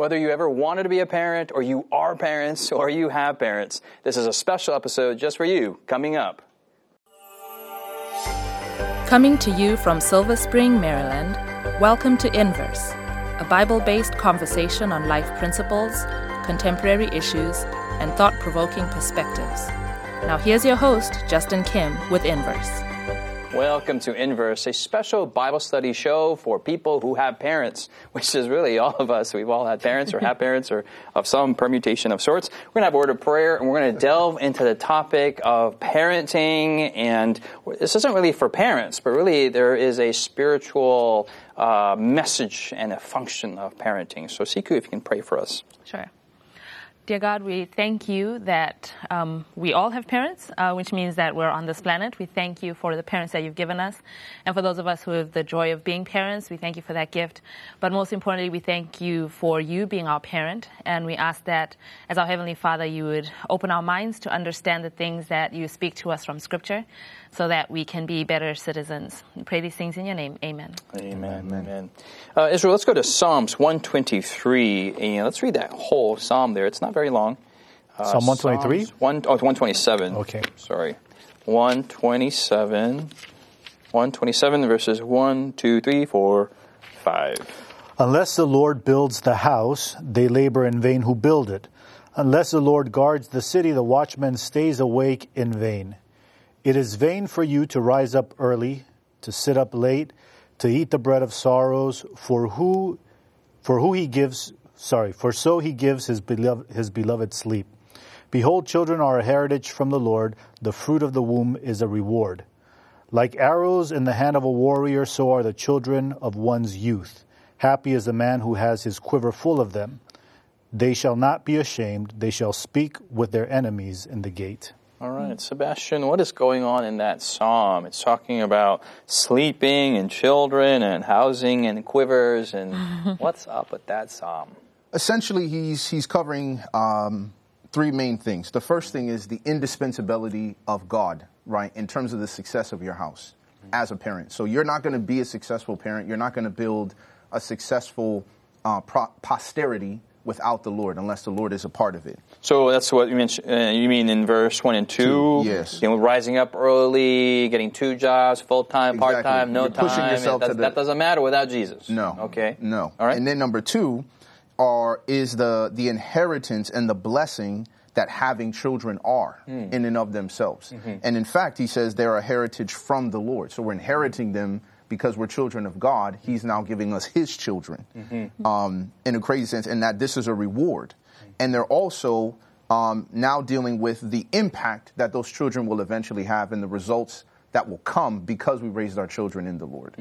Whether you ever wanted to be a parent, or you are parents, or you have parents, this is a special episode just for you coming up. Coming to you from Silver Spring, Maryland, welcome to Inverse, a Bible based conversation on life principles, contemporary issues, and thought provoking perspectives. Now, here's your host, Justin Kim, with Inverse. Welcome to Inverse, a special Bible study show for people who have parents, which is really all of us. We've all had parents or have parents or of some permutation of sorts. We're going to have a word of prayer and we're going to delve into the topic of parenting. And this isn't really for parents, but really there is a spiritual uh, message and a function of parenting. So, Siku, if you can pray for us. Sure. Dear God, we thank you that um, we all have parents, uh, which means that we're on this planet. We thank you for the parents that you've given us. And for those of us who have the joy of being parents, we thank you for that gift. But most importantly, we thank you for you being our parent. And we ask that as our Heavenly Father, you would open our minds to understand the things that you speak to us from Scripture so that we can be better citizens. We pray these things in your name. Amen. Amen. Amen. Uh, Israel, let's go to Psalms 123 and let's read that whole psalm there. It's not very long. Uh, Psalm 123? One, oh, 127. Okay. Sorry. 127. 127 verses 1, 2, 3, 4, 5. Unless the Lord builds the house, they labor in vain who build it. Unless the Lord guards the city, the watchman stays awake in vain. It is vain for you to rise up early, to sit up late, to eat the bread of sorrows, for who for who he gives sorry, for so he gives his beloved his beloved sleep. Behold, children are a heritage from the Lord, the fruit of the womb is a reward. Like arrows in the hand of a warrior, so are the children of one's youth. Happy is the man who has his quiver full of them. They shall not be ashamed, they shall speak with their enemies in the gate. All right, Sebastian, what is going on in that psalm? It's talking about sleeping and children and housing and quivers, and what's up with that psalm? Essentially, he's he's covering um, three main things. The first thing is the indispensability of God, right, in terms of the success of your house as a parent. So you're not going to be a successful parent. You're not going to build a successful uh, pro- posterity without the Lord, unless the Lord is a part of it. So that's what you mentioned. Uh, you mean in verse one and two? Two, yes. You know, rising up early, getting two jobs, full time, Exactly. part time, no You're pushing time. yourself to the- that doesn't matter without Jesus. No. Okay. No. All right. And then number two are is the the inheritance and the blessing that having children are Hmm. in and of themselves. Mm-hmm. And in fact, he says they're a heritage from the Lord. So we're inheriting them because we're children of God. He's now giving us his children Mm-hmm. um, in a crazy sense, and that this is a reward. And they're also um, now dealing with the impact that those children will eventually have and the results that will come because we raised our children in the Lord.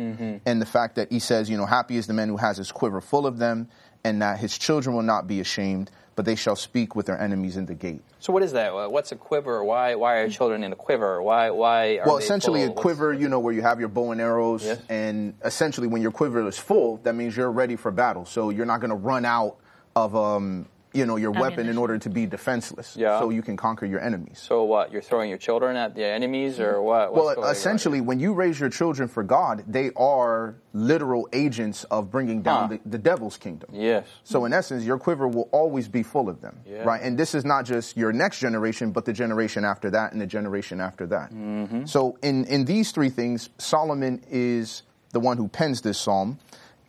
And the fact that he says, you know, happy is the man who has his quiver full of them, and that his children will not be ashamed, but they shall speak with their enemies in the gate. So what is that? What's a quiver? Why why are children in a quiver? Why why are well, essentially, full? a What's- quiver, you know, where you have your bow and arrows, Yes. and essentially, when your quiver is full, that means you're ready for battle. So you're not going to run out of, um, you know, your weapon in order to be defenseless. Yeah. So you can conquer your enemies. So what? You're throwing your children at the enemies, or what? What's Well, essentially, when you raise your children for God, they are literal agents of bringing down Huh. the, the devil's kingdom. Yes. So, in essence, your quiver will always be full of them, Yeah. right? And this is not just your next generation, but the generation after that and the generation after that. Mm-hmm. So, in, in these three things, Solomon is the one who pens this psalm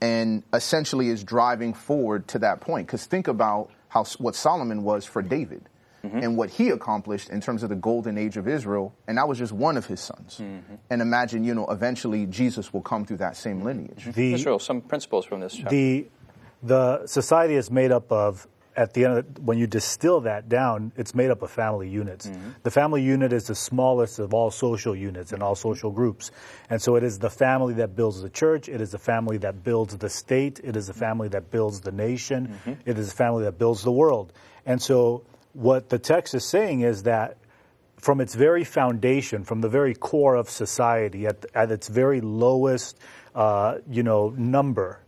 and essentially is driving forward to that point. Because think about how what Solomon was for David. Mm-hmm. And what he accomplished in terms of the golden age of Israel, and that was just one of his sons. Mm-hmm. And imagine, you know, eventually Jesus will come through that same lineage. The, Israel, some principles from this chapter. the, the society is made up of, at the end of the, when you distill that down, it's made up of family units. Mm-hmm. The family unit is the smallest of all social units and all mm-hmm. social groups. And so it is the family that builds the church, it is the family that builds the state, it is the mm-hmm. family that builds the nation, it is the family that builds the world. And so what the text is saying is that from its very foundation, from the very core of society, at, at its very lowest, uh, you know, number,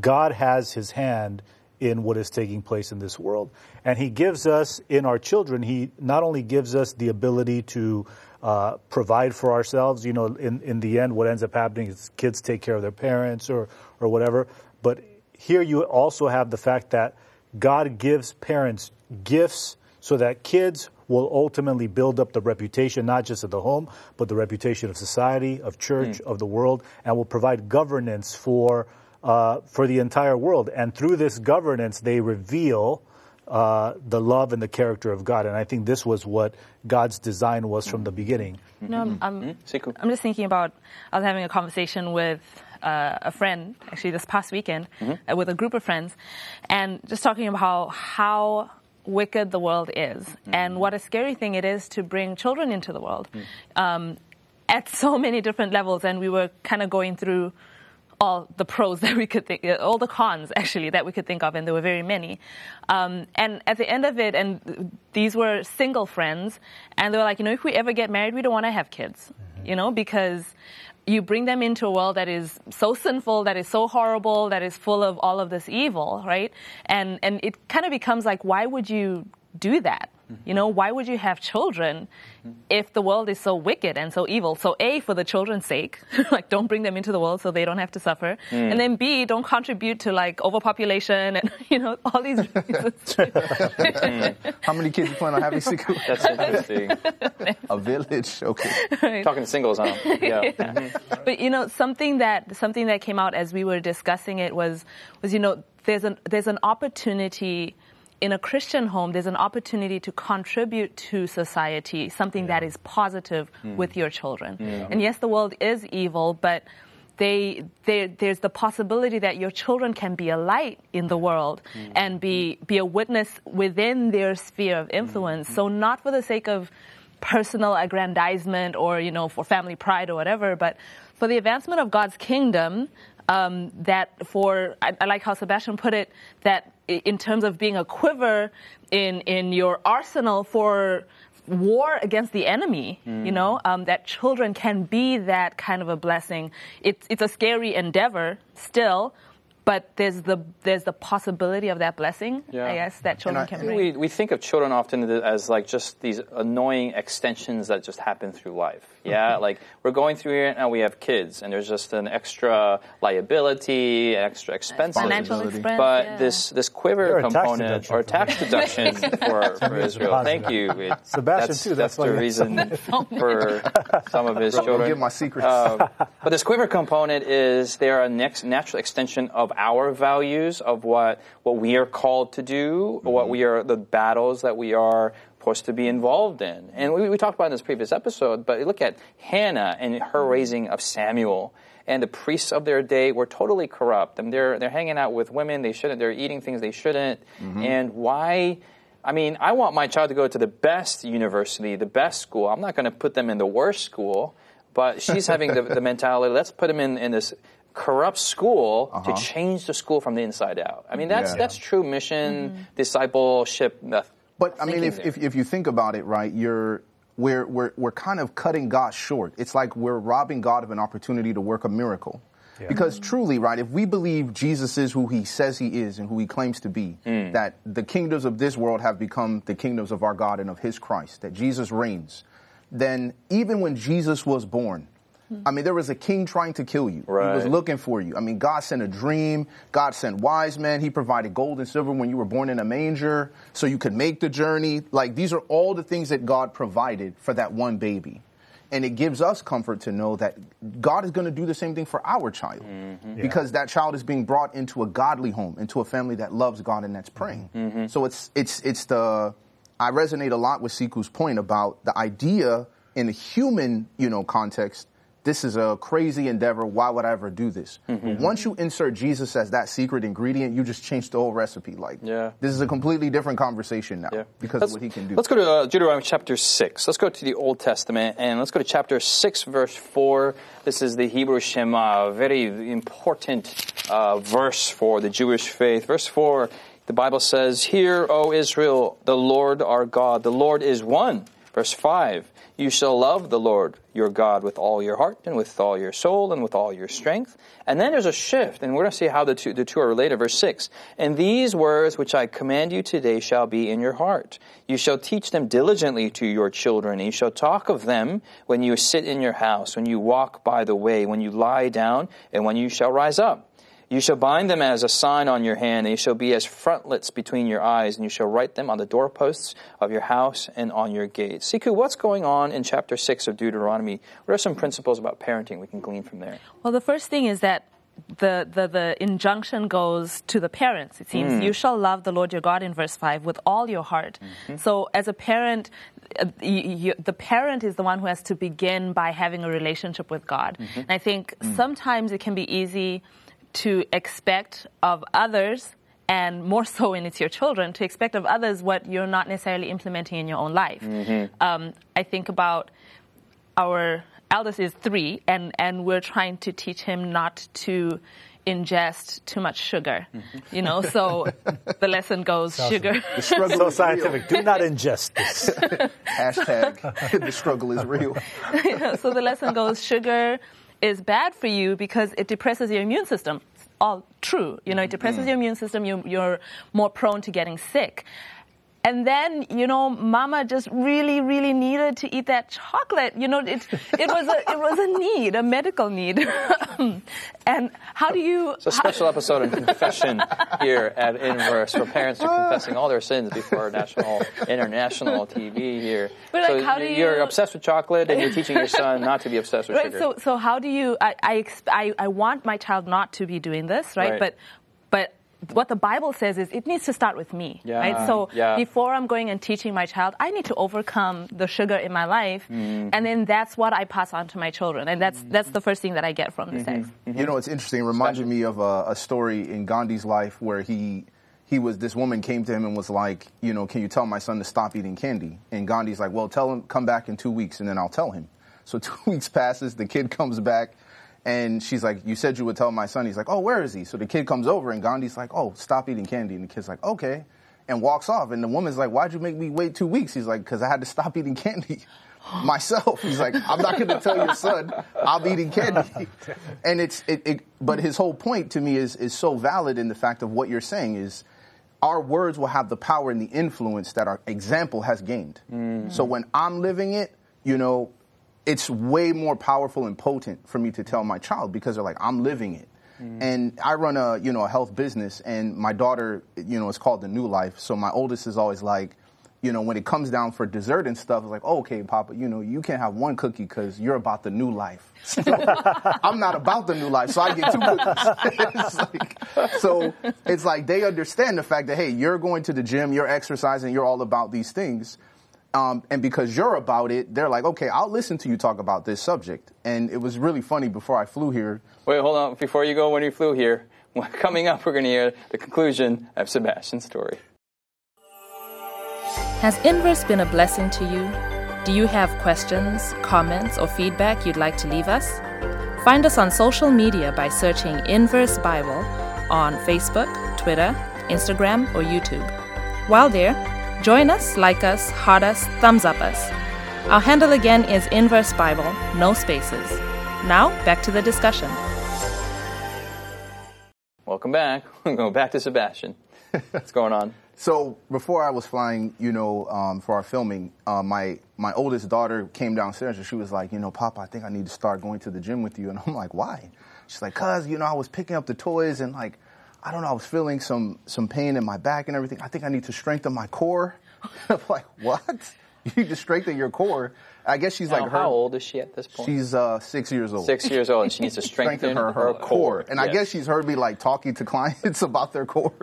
God has His hand in what is taking place in this world, and He gives us in our children. He not only gives us the ability to uh, provide for ourselves. You know, in in the end, what ends up happening is kids take care of their parents or or whatever, but here you also have the fact that God gives parents gifts so that kids will ultimately build up the reputation not just of the home, but the reputation of society, of church, of the world, and will provide governance for uh, for the entire world. And through this governance, they reveal uh, the love and the character of God. And I think this was what God's design was from the beginning. You know, I'm, I'm, I'm just thinking about, I was having a conversation with uh, a friend, actually this past weekend, uh, with a group of friends, and just talking about how, how wicked the world is and what a scary thing it is to bring children into the world um, at so many different levels. And we were kind of going through all the pros that we could think, all the cons actually that we could think of, and there were very many. Um, and at the end of it, and these were single friends, and they were like, you know, if we ever get married, we don't want to have kids, you know, because you bring them into a world that is so sinful, that is so horrible, that is full of all of this evil, right? And and it kind of becomes like, why would you do that? You know, why would you have children if the world is so wicked and so evil? So A, for the children's sake, like don't bring them into the world so they don't have to suffer. Mm. And then B, don't contribute to like overpopulation and, you know, all these reasons. How many kids you plan on having, Siku? That's interesting. A village. Okay. Talking to singles, huh? Yeah. Mm-hmm. but you know something that something that came out as we were discussing it was was you know there's an there's an opportunity in a Christian home there's an opportunity to contribute to society something that is positive hmm. with your children. And yes the world is evil but they, they, there's the possibility that your children can be a light in the world hmm. Hmm. and be, be a witness within their sphere of influence. So not for the sake of personal aggrandizement or, you know, for family pride or whatever, but for the advancement of God's kingdom, um, that for, I, I like how Sebastian put it, that in terms of being a quiver in, in your arsenal for war against the enemy, you know, um, that children can be that kind of a blessing. It's, it's a scary endeavor still, but there's the, there's the possibility of that blessing, Yeah. I guess, that children I- can bring. We, we think of children often as like just these annoying extensions that just happen through life. Yeah, like we're going through here and we have kids, and there's just an extra liability, extra expenses. Financial expense. But yeah. this this quiver Or a component deduction or tax deduction for, for Israel. Thank you. It- Sebastian, that's, too, that's That's why the you- reason for some of his children. give my secrets. Uh, but this quiver component is they're a next natural extension of our values of what what we are called to do, what we are the battles that we are supposed to be involved in. And we, we talked about in this previous episode, but look at Hannah and her raising of Samuel. And the priests of their day were totally corrupt. And they're they're hanging out with women they shouldn't. They're eating things they shouldn't. Mm-hmm. And why? I mean, I want my child to go to the best university, the best school. I'm not going to put them in the worst school. But she's having the, the mentality, let's put them in, in this corrupt school to uh-huh. change the school from the inside out. I mean, that's, Yeah. that's true mission, mm-hmm. discipleship. But I mean, if, if, if you think about it, right, you're we're, we're we're kind of cutting God short. It's like we're robbing God of an opportunity to work a miracle. Because truly, right, if we believe Jesus is who he says he is and who he claims to be, that the kingdoms of this world have become the kingdoms of our God and of his Christ, that Jesus reigns, then even when Jesus was born, I mean, there was a king trying to kill you. He was looking for you. I mean, God sent a dream. God sent wise men. He provided gold and silver when you were born in a manger so you could make the journey. Like, these are all the things that God provided for that one baby. And it gives us comfort to know that God is going to do the same thing for our child mm-hmm. because that child is being brought into a godly home, into a family that loves God and that's praying. Mm-hmm. So it's, it's, it's the, I resonate a lot with Siku's point about the idea in a human, you know, context this is a crazy endeavor. Why would I ever do this? Mm-hmm. Once you insert Jesus as that secret ingredient, you just change the whole recipe. Like, Yeah. this is a completely different conversation now Yeah. because Let's- of what he can do. Let's go to uh, Deuteronomy chapter 6. Let's go to the Old Testament and let's go to chapter 6, verse 4. This is the Hebrew Shema, a very important uh, verse for the Jewish faith. Verse 4, the Bible says, Hear, O Israel, the Lord our God, the Lord is one. Verse 5, You shall love the Lord your God with all your heart and with all your soul and with all your strength. And then there's a shift, and we're going to see how the two, the two are related. Verse 6 And these words which I command you today shall be in your heart. You shall teach them diligently to your children, and you shall talk of them when you sit in your house, when you walk by the way, when you lie down, and when you shall rise up. You shall bind them as a sign on your hand, and they shall be as frontlets between your eyes, and you shall write them on the doorposts of your house and on your gates. Siku, what's going on in chapter 6 of Deuteronomy? What are some principles about parenting we can glean from there? Well, the first thing is that the, the, the injunction goes to the parents, it seems. Mm. You shall love the Lord your God in verse 5 with all your heart. Mm-hmm. So, as a parent, uh, you, you, the parent is the one who has to begin by having a relationship with God. Mm-hmm. And I think mm. sometimes it can be easy to expect of others. And more so when it's your children, to expect of others what you're not necessarily implementing in your own life. Um, I think about our eldest is three, and, and we're trying to teach him not to ingest too much sugar. You know, so the lesson goes sugar. The struggle So is real. scientific. Do not ingest this. Hashtag the struggle is real. so the lesson goes sugar is bad for you because it depresses your immune system. It's all true. You know, it mm-hmm. depresses mm. your immune system. You, you're more prone to getting sick. And then, you know, mama just really, really needed to eat that chocolate. You know, it, it was a, it was a need, a medical need. and how do you, It's a special episode of confession here at Inverse for parents are confessing all their sins before national, international TV here. But, like, so how do you're obsessed with chocolate and you're teaching your son not to be obsessed with Right. sugar. So, so how do you? I, I, I, I want my child not to be doing this, right? Right. But what the Bible says is it needs to start with me, Yeah, right? So yeah. before I'm going and teaching my child, I need to overcome the sugar in my life, Mm-hmm. and then that's what I pass on to my children, and that's that's the first thing that I get from Mm-hmm. this text. You know, it's interesting. It reminded me of a, a story in Gandhi's life where he he was this woman came to him and was like, you know, can you tell my son to stop eating candy? And Gandhi's like, well, tell him come back in two weeks and then I'll tell him. So two weeks passes, the kid comes back. And she's like, you said you would tell my son. He's like, oh, where is he? So the kid comes over and Gandhi's like, oh, stop eating candy. And the kid's like, okay. And walks off. And the woman's like, why'd you make me wait two weeks? He's like, because I had to stop eating candy myself. He's like, I'm not going to tell your son I'm eating candy. And it's, it, it, but his whole point to me is, is so valid in the fact of what you're saying is our words will have the power and the influence that our example has gained. Mm. So when I'm living it, you know, it's way more powerful and potent for me to tell my child because they're like, I'm living it. Mm-hmm. And I run a, you know, a health business and my daughter, you know, it's called the new life. So my oldest is always like, you know, when it comes down for dessert and stuff, it's like, oh, okay, Papa, you know, you can't have one cookie because you're about the new life. I'm not about the new life, so I get two cookies. it's like, so it's like they understand the fact that, hey, you're going to the gym, you're exercising, you're all about these things. Um, and because you're about it, they're like, okay, I'll listen to you talk about this subject. And it was really funny before I flew here. Wait, hold on. Before you go, when you flew here, coming up, we're going to hear the conclusion of Sebastian's story. Has Inverse been a blessing to you? Do you have questions, comments, or feedback you'd like to leave us? Find us on social media by searching Inverse Bible on Facebook, Twitter, Instagram, or YouTube. While there, join us, like us, heart us, thumbs up us. Our handle again is Inverse Bible, no spaces. Now, back to the discussion. Welcome back. We're going back to Sebastian. What's going on? So before I was flying, you know, um, for our filming, uh, my my oldest daughter came downstairs and she was like, you know, Papa, I think I need to start going to the gym with you. And I'm like, why? She's like, cause you know, I was picking up the toys and like, I don't know, I was feeling some some pain in my back and everything. I think I need to strengthen my core. I'm like, what? You need to strengthen your core? I guess she's Now, like her. how old is she at this point? She's uh, six years old. six years old, and she needs to strengthen, her, her, core. And I guess she's heard me like talking to clients about their core.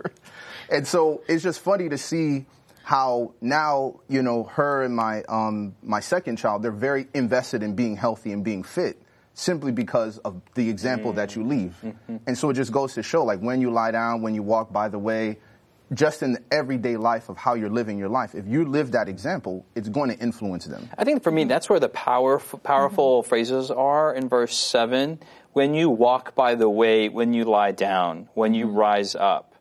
And so it's just funny to see how now, you know, her and my um, my second child, they're very invested in being healthy and being fit simply because of the example that you leave. Mm-hmm. And so it just goes to show like when you lie down, when you walk by the way, just in the everyday life of how you're living your life, if you live that example, it's going to influence them. I think for me, that's where the power, powerful mm-hmm. phrases are in verse 7. When you walk by the way, when you lie down, when you mm-hmm. rise up,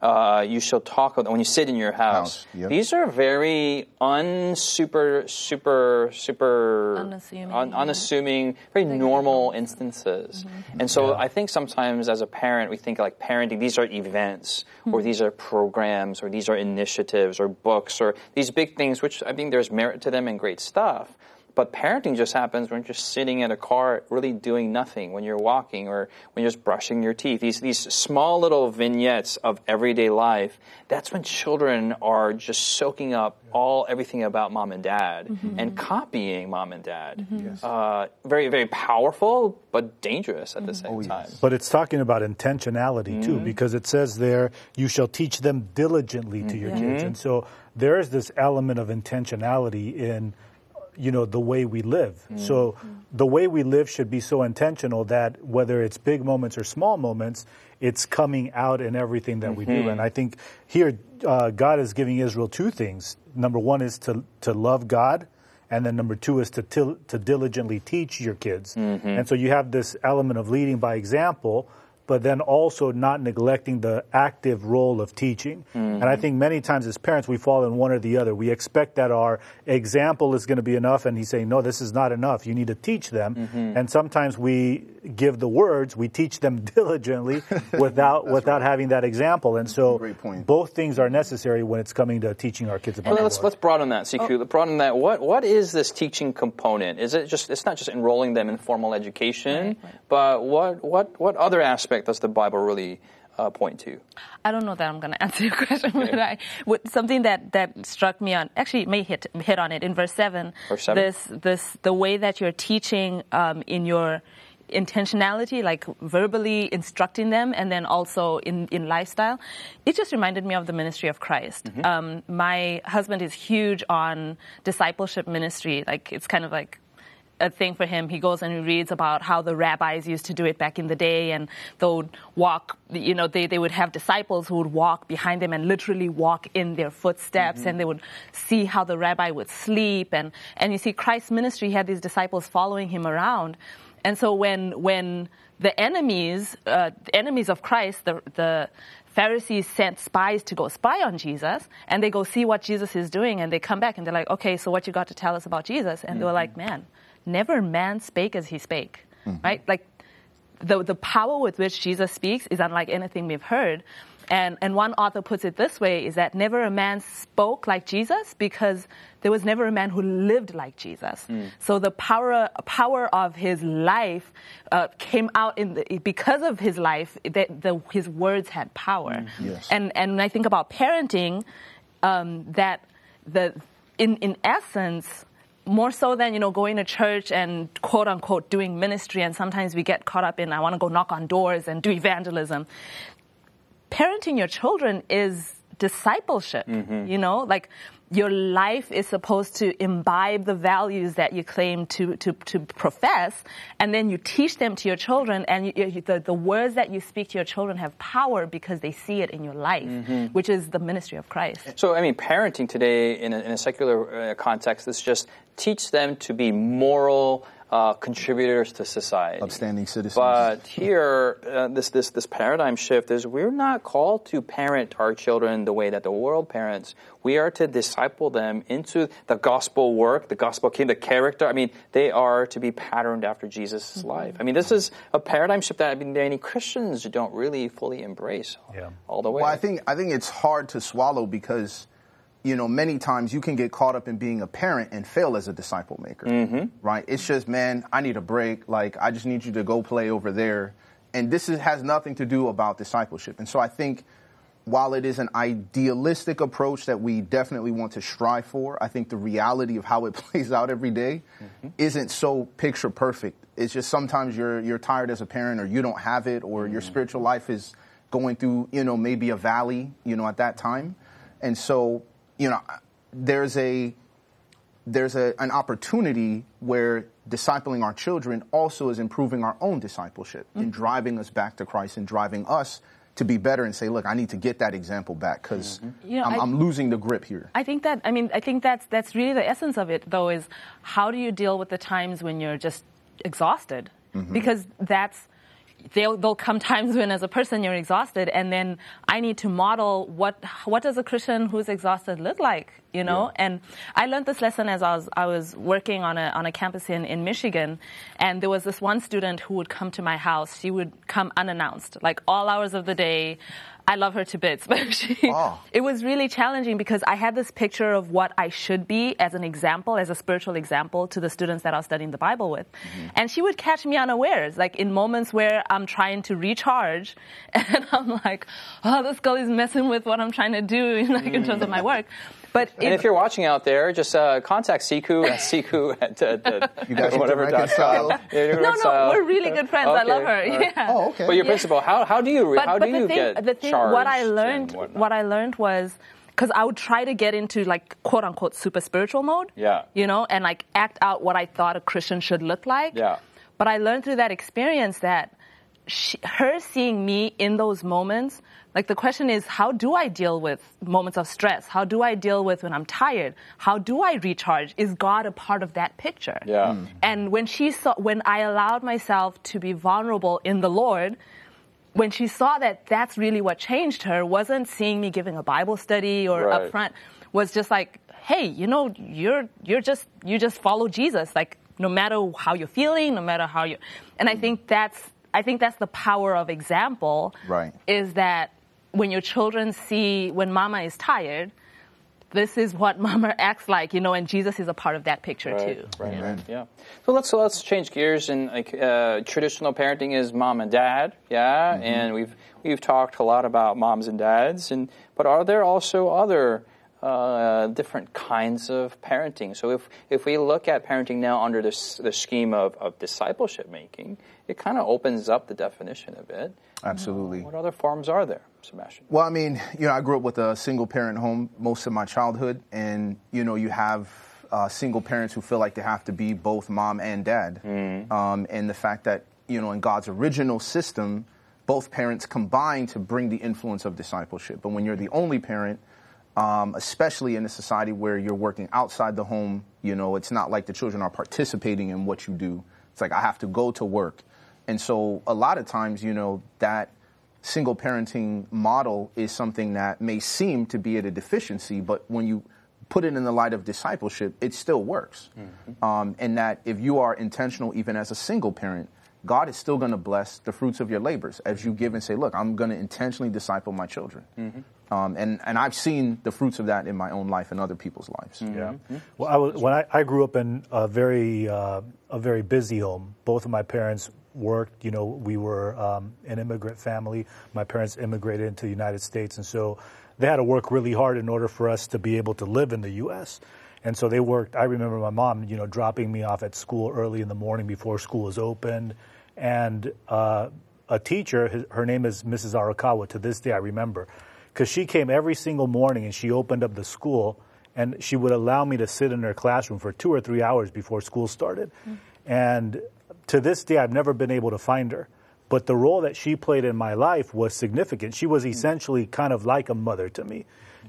uh, you shall talk with, when you sit in your house. House, yep. These are very unsuper, super, super Unassuming, un- unassuming, very normal instances. Mm-hmm. And so I think sometimes as a parent, we think like parenting, these are events, Hmm. or these are programs, or these are initiatives, or books, or these big things, which I think there's merit to them and great stuff. But parenting just happens when you're just sitting in a car, really doing nothing, when you're walking or when you're just brushing your teeth. These, these small little vignettes of everyday life, that's when children are just soaking up all everything about mom and dad Mm-hmm. and copying mom and dad. Uh, very, very powerful, but dangerous at the Mm-hmm. same time. But it's talking about intentionality too, because it says there, you shall teach them diligently to your kids. And so there is this element of intentionality in, you know, the way we live. Mm-hmm. So the way we live should be so intentional that whether it's big moments or small moments, it's coming out in everything that we do. Mm-hmm. And I think here, uh, God is giving Israel two things. Number one is to, to love God. And then number two is to til- to diligently teach your kids. Mm-hmm. And so you have this element of leading by example, but then also not neglecting the active role of teaching. And I mm-hmm. think many times as parents we fall in one or the other. We expect that our example is going to be enough, and he's saying, no, this is not enough. You need to teach them. Mm-hmm. And sometimes we give the words, we teach them diligently without without having that example. And so point. both things are necessary when it's coming to teaching our kids about Well, the let's Lord. let's broaden that, Siku. Let's oh. broaden that. What what is this teaching component? Is it just? It's not just enrolling them in formal education, but what what what other aspect does the Bible really uh, point to? I don't know that I'm going to answer your question, but I, what, something that, that struck me on, actually may hit, hit on it in verse 7. Verse seven? This, this, the way that you're teaching um, in your intentionality, like verbally instructing them, and then also in, in lifestyle, it just reminded me of the ministry of Christ. Mm-hmm. Um, my husband is huge on discipleship ministry. Like, it's kind of like a thing for him. He goes and he reads about how the rabbis used to do it back in the day, and they would walk. You know, they, they would have disciples who would walk behind them and literally walk in their footsteps, and they would see how the rabbi would sleep. And and you see, Christ's ministry he had these disciples following him around, and so when when the enemies, uh, the enemies of Christ, the the Pharisees sent spies to go spy on Jesus, and they go see what Jesus is doing, and they come back and they're like, okay, so what you got to tell us about Jesus? And they were like, man, never man spake as he spake, right? Like the, the power with which Jesus speaks is unlike anything we've heard. And, and one author puts it this way is that never a man spoke like Jesus because there was never a man who lived like Jesus. So the power, power of his life uh, came out in the, because of his life, that the, his words had power. Yes. And, and when I think about parenting, um, that the, in, in essence, more so than you know going to church and quote unquote doing ministry and sometimes we get caught up in i want to go knock on doors and do evangelism. Parenting your children is discipleship mm-hmm. you know? Like your life is supposed to imbibe the values that you claim to, to, to profess, and then you teach them to your children, and you, you, the, the words that you speak to your children have power because they see it in your life, which is the ministry of Christ. So, I mean, parenting today in a, in a secular uh, context is just teach them to be moral uh, contributors to society. Upstanding citizens. But here, uh, this, this, this paradigm shift is we're not called to parent our children the way that the world parents. We are to disciple them into the gospel work, the gospel kingdom, the character. I mean, they are to be patterned after Jesus' life. I mean, this is a paradigm shift that I mean, many Christians don't really fully embrace Yeah. all the way. Well, I think I think it's hard to swallow because, you know, many times you can get caught up in being a parent and fail as a disciple maker. Mm-hmm. Right? It's just, man, I need a break. Like, I just need you to go play over there, and this is, has nothing to do about discipleship. And so I think, while it is an idealistic approach that we definitely want to strive for, I think the reality of how it plays out every day mm-hmm. isn't so picture perfect. It's just sometimes you're you're tired as a parent, or you don't have it, or your mm-hmm. spiritual life is going through, you know, maybe a valley, you know, at that time. And so, you know, there's a there's a, an opportunity where discipling our children also is improving our own discipleship mm-hmm. and driving us back to Christ and driving us to be better and say, look, I need to get that example back because mm-hmm. You know, I'm, I- I'm losing the grip here. I think that I mean I think that's that's really the essence of it though is how do you deal with the times when you're just exhausted? Mm-hmm. Because that's there'll, there'll come times when as a person you're exhausted and then I need to model what what does a Christian who's exhausted look like you know? And I learned this lesson as I was, I was working on a, on a campus in, in Michigan. And there was this one student who would come to my house. She would come unannounced, like all hours of the day. I love her to bits, but she, Oh. it was really challenging because I had this picture of what I should be as an example, as a spiritual example to the students that I was studying the Bible with. Mm-hmm. And she would catch me unawares, like in moments where I'm trying to recharge and I'm like, oh, this girl is messing with what I'm trying to do like, in terms of my mm. work. But And if you're watching out there, just uh, contact Siku at Siku at, at, at You guys whatever dot reconcile? com. Yeah, no, no, we're really good friends. I love her. all right. Yeah. Oh, okay. But your Yeah. principal, how, how do you but, how but do the you thing, get the thing, what I learned, what I learned was because I would try to get into like quote unquote super spiritual mode. Yeah. You know, and like act out what I thought a Christian should look like. Yeah. But I learned through that experience that she, her seeing me in those moments, like the question is, how do I deal with moments of stress? How do I deal with when I'm tired? How do I recharge? Is God a part of that picture? Yeah. Hmm. And when she saw, when I allowed myself to be vulnerable in the Lord, when she saw that that's really what changed her, wasn't seeing me giving a Bible study or Right. up front, was just like, hey, you know, you're you're just you just follow Jesus, like no matter how you're feeling, no matter how you, and I hmm. think that's I think that's the power of example. Right. Is that when your children see when Mama is tired. This is what mama acts like, you know, and Jesus is a part of that picture Right, too. right, you know? right, yeah. So let's so let's change gears and like uh, traditional parenting is mom and dad, yeah, Mm-hmm. and we've we've talked a lot about moms and dads, and but are there also other uh, different kinds of parenting? So if if we look at parenting now under this the scheme of, of discipleship making, it kind of opens up the definition a bit. Absolutely. What other forms are there, Sebastian? Well, I mean, you know, I grew up with a single parent home most of my childhood, and you know, you have uh, single parents who feel like they have to be both mom and dad, um, and the fact that you know, in God's original system, both parents combine to bring the influence of discipleship. But when you're the only parent, um, especially in a society where you're working outside the home, you know, it's not like the children are participating in what you do. It's like I have to go to work. And so a lot of times, you know, that single parenting model is something that may seem to be at a deficiency, but when you put it in the light of discipleship, it still works. Um, and that if you are intentional, even as a single parent, God is still going to bless the fruits of your labors as you give and say, look, I'm going to intentionally disciple my children. Um, and, and I've seen the fruits of that in my own life and other people's lives. Yeah. Well, I was, when I, I grew up in a very uh, a very busy home. Both of my parents worked. You know, we were um, an immigrant family. My parents immigrated into the United States, and so they had to work really hard in order for us to be able to live in the U.S. And so they worked. I remember my mom, you know, dropping me off at school early in the morning before school was opened, and uh, a teacher. his- Her name is Mrs. Arakawa. To this day, I remember because she came every single morning and she opened up the school and she would allow me to sit in her classroom for two or three hours before school started. And to this day, I've never been able to find her. But the role that she played in my life was significant. She was essentially kind of like a mother to me.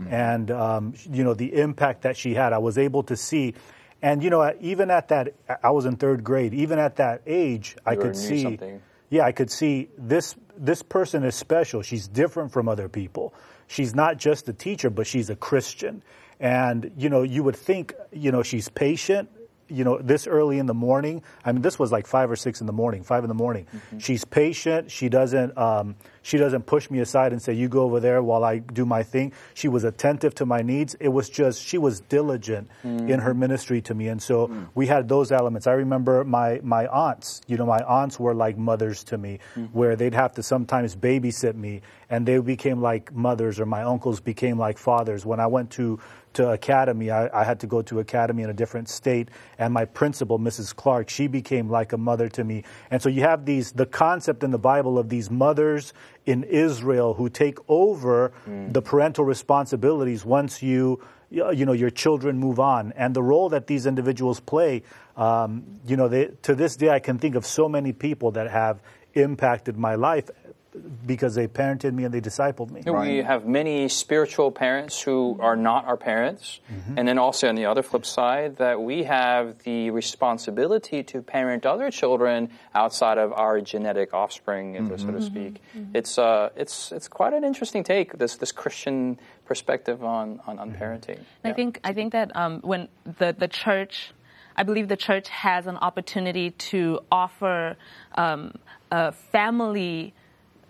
And, um, you know, the impact that she had, I was able to see. And, you know, even at that, I was in third grade, even at that age, I could see something. yeah, I could see this this person is special. She's different from other people. She's not just a teacher, but she's a Christian. And you know, you would think, you know, she's patient. You know, this early in the morning. I mean, this was like five or six in the morning, five in the morning. She's patient. She doesn't. Um, she doesn't push me aside and say, "You go over there while I do my thing." She was attentive to my needs. It was just she was diligent mm. in her ministry to me, and so we had those elements. I remember my my aunts. You know, my aunts were like mothers to me, mm-hmm. where they'd have to sometimes babysit me, and they became like mothers, or my uncles became like fathers. When I went to to academy, I, I had to go to academy in a different state, and my principal, Mrs. Clark, she became like a mother to me. And so you have these the concept in the Bible of these mothers in Israel who take over the parental responsibilities once you you know your children move on. And the role that these individuals play um, you know they, to this day i can think of so many people that have impacted my life because they parented me and they discipled me. We have many spiritual parents who are not our parents. And then also on the other flip side, that we have the responsibility to parent other children outside of our genetic offspring, so to speak. It's, uh, it's, it's quite an interesting take, this, this Christian perspective on, on, on parenting. I think I think that um, when the the church, I believe the church has an opportunity to offer um, a family.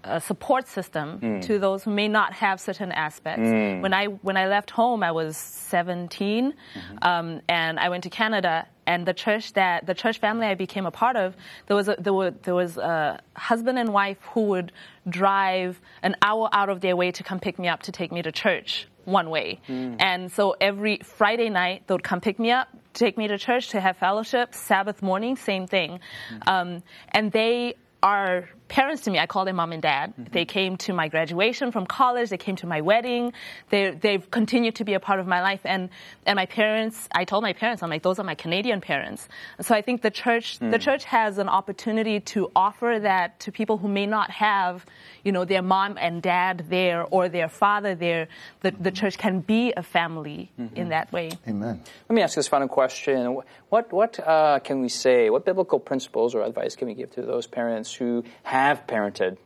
Uh support system to those who may not have certain aspects. When I when I left home, I was 17, um, and I went to Canada. And the church that the church family I became a part of, there was a, there were there was a husband and wife who would drive an hour out of their way to come pick me up to take me to church one way. And so every Friday night, they would come pick me up, take me to church to have fellowship. Sabbath morning, same thing. Um, and they are parents to me. I call them mom and dad. Mm-hmm. They came to my graduation from college. They came to my wedding. They, they've continued to be a part of my life. And, and my parents, I told my parents, I'm like, those are my Canadian parents. So I think the church, the hmm. church has an opportunity to offer that to people who may not have, you know, their mom and dad there or their father there. The, the mm-hmm. church can be a family in mm-hmm. that way. Amen. Let me ask this final question. What, what uh, can we say? What biblical principles or advice can we give to those parents who have parented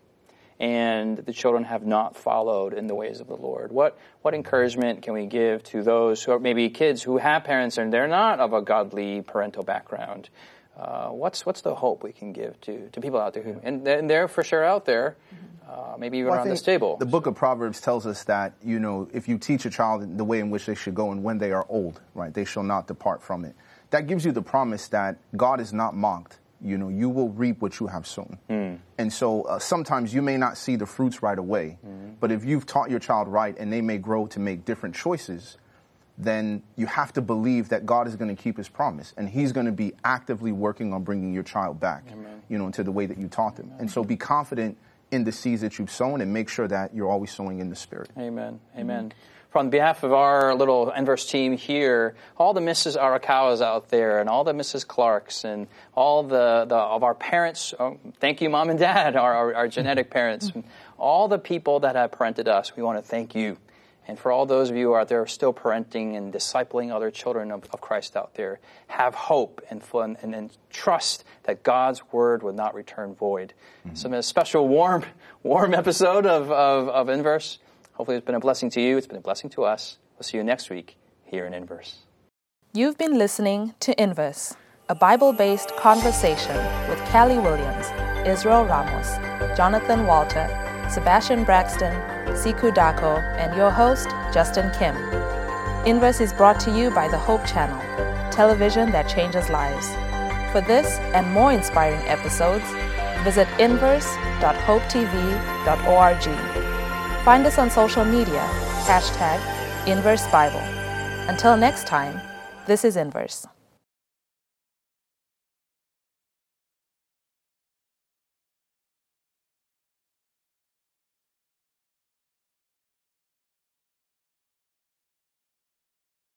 and the children have not followed in the ways of the Lord? What, what encouragement can we give to those who are maybe kids who have parents and they're not of a godly parental background? Uh, what's, what's the hope we can give to, to people out there who, and, and they're for sure out there, uh, maybe even Well, around this table. The book of Proverbs tells us that, you know, if you teach a child the way in which they should go and when they are old, right, they shall not depart from it. That gives you the promise that God is not mocked. You know, you will reap what you have sown. Hmm. And so uh, sometimes you may not see the fruits right away, hmm. but if you've taught your child right and they may grow to make different choices, then you have to believe that God is going to keep his promise and he's going to be actively working on bringing your child back, you know, into the way that you taught them. And so be confident in the seeds that you've sown and make sure that you're always sowing in the spirit. Amen. Amen. Mm-hmm. On behalf of our little Inverse team here, all the Mrs. Arakawas out there, and all the Mrs. Clarks, and all the, the of our parents, oh, thank you, mom and dad, our, our, our genetic parents, all the people that have parented us, we want to thank you. And for all those of you out there still parenting and discipling other children of, of Christ out there, have hope and, fun, and, and trust that God's word will not return void. Mm-hmm. So, a special warm, warm episode of, of, of Inverse. Hopefully, it's been a blessing to you. It's been a blessing to us. We'll see you next week here in Inverse. You've been listening to Inverse, a Bible based conversation with Callie Williams, Israel Ramos, Jonathan Walter, Sebastian Braxton, Siku Dako, and your host, Justin Kim. Inverse is brought to you by the Hope Channel, television that changes lives. For this and more inspiring episodes, visit inverse.hopetv.org. Find us on social media, hashtag Inverse Bible. Until next time, this is Inverse.